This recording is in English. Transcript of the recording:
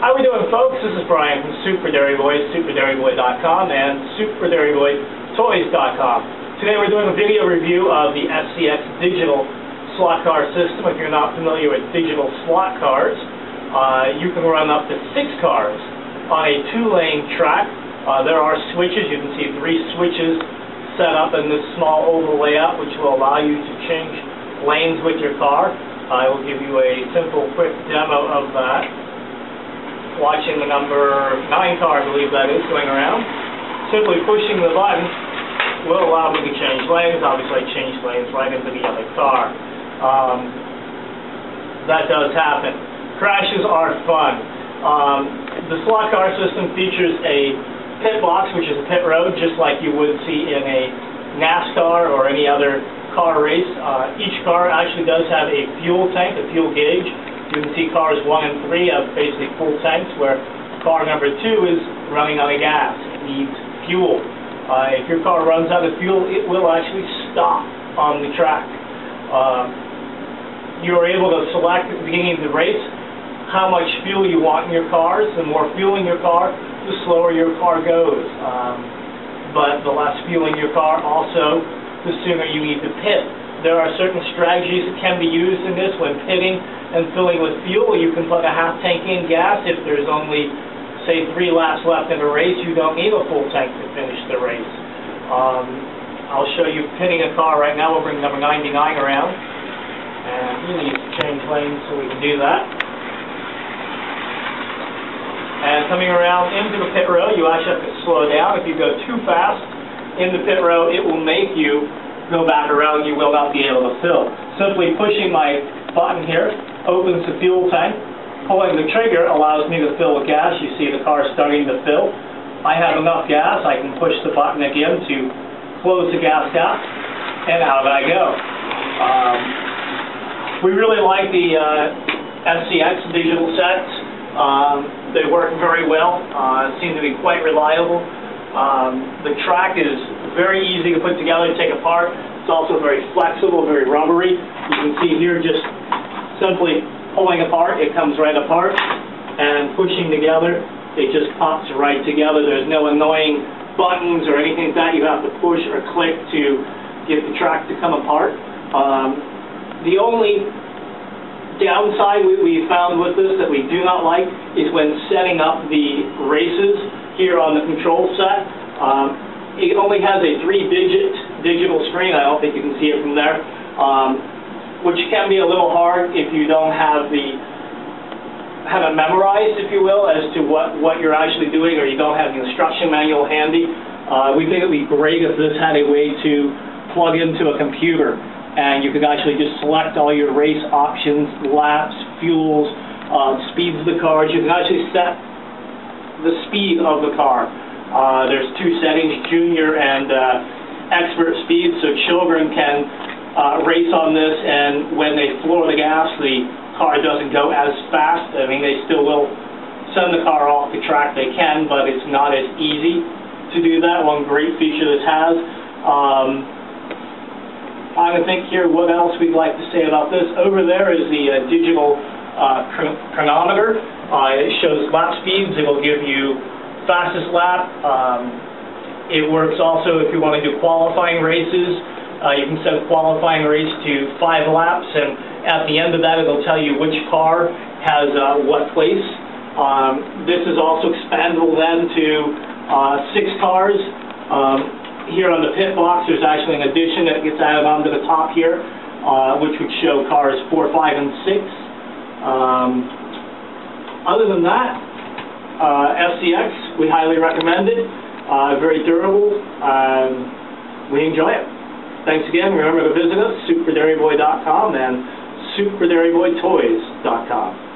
How we doing, folks? This is Brian from Super Dairy Boys, superdairyboy.com, and superdairyboytoys.com. Today we're doing a video review of the SCX digital slot car system. If you're not familiar with digital slot cars, uh, you can run up to six cars on a two-lane track. Uh, there are switches. You can see three switches set up in this small oval layout, which will allow you to change lanes with your car. I will give you a simple, quick demo of that watching the number 9 car, I believe that is, going around. Simply pushing the button will allow me to change lanes. Obviously, change lanes right into the other car. Um, that does happen. Crashes are fun. Um, the slot car system features a pit box, which is a pit road, just like you would see in a NASCAR or any other car race. Uh, each car actually does have a fuel tank, a fuel gauge, you can see cars 1 and 3 have basically full tanks, where car number 2 is running out of gas. Needs fuel. Uh, if your car runs out of fuel, it will actually stop on the track. Um, you are able to select at the beginning of the race how much fuel you want in your cars. The more fuel in your car, the slower your car goes. Um, but the less fuel in your car, also, the sooner you need to pit. There are certain strategies that can be used in this when pitting and filling with fuel. You can put a half tank in gas if there's only, say, three laps left in a race. You don't need a full tank to finish the race. Um, I'll show you pitting a car right now. We'll bring number 99 around. And we need to change lanes so we can do that. And coming around into the pit row, you actually have to slow down. If you go too fast in the pit row, it will make you go back around. You will not be able to fill. Simply pushing my button here opens the fuel tank. Pulling the trigger allows me to fill with gas. You see the car starting to fill. I have enough gas. I can push the button again to close the gas cap, and out I go. Um, we really like the uh, SCX digital sets. Um, they work very well, uh, seem to be quite reliable. Um, the track is very easy to put together, and take apart. It's also very flexible, very rubbery. You can see here just simply pulling apart, it comes right apart, and pushing together, it just pops right together. There's no annoying buttons or anything like that you have to push or click to get the track to come apart. Um, the only downside we, we found with this that we do not like is when setting up the races here on the control set. Um, it only has a three-digit digital screen. I don't think you can see it from there. Um, which can be a little hard if you don't have the have it memorized, if you will, as to what, what you're actually doing, or you don't have the instruction manual handy. Uh, we think it would be great if this had a way to plug into a computer, and you could actually just select all your race options, laps, fuels, uh, speeds of the cars. You can actually set the speed of the car. Uh, there's two settings, junior and uh, expert speed, so children can uh, race on this, and when they floor the gas, the car doesn't go as fast. I mean, they still will send the car off the track. They can, but it's not as easy to do that. One great feature this has. Um, I'm to think here what else we'd like to say about this. Over there is the uh, digital uh, chronometer. Uh, it shows lap speeds. It will give you fastest lap. Um, it works also if you want to do qualifying races. Uh, you can set a qualifying race to five laps, and at the end of that, it'll tell you which car has uh, what place. Um, this is also expandable then to uh, six cars. Um, here on the pit box, there's actually an addition that gets added onto the top here, uh, which would show cars four, five, and six. Um, other than that, uh, SCX, we highly recommend it. Uh, very durable. Um, we enjoy it. Thanks again. Remember to visit us, superdairyboy.com and superdairyboytoys.com.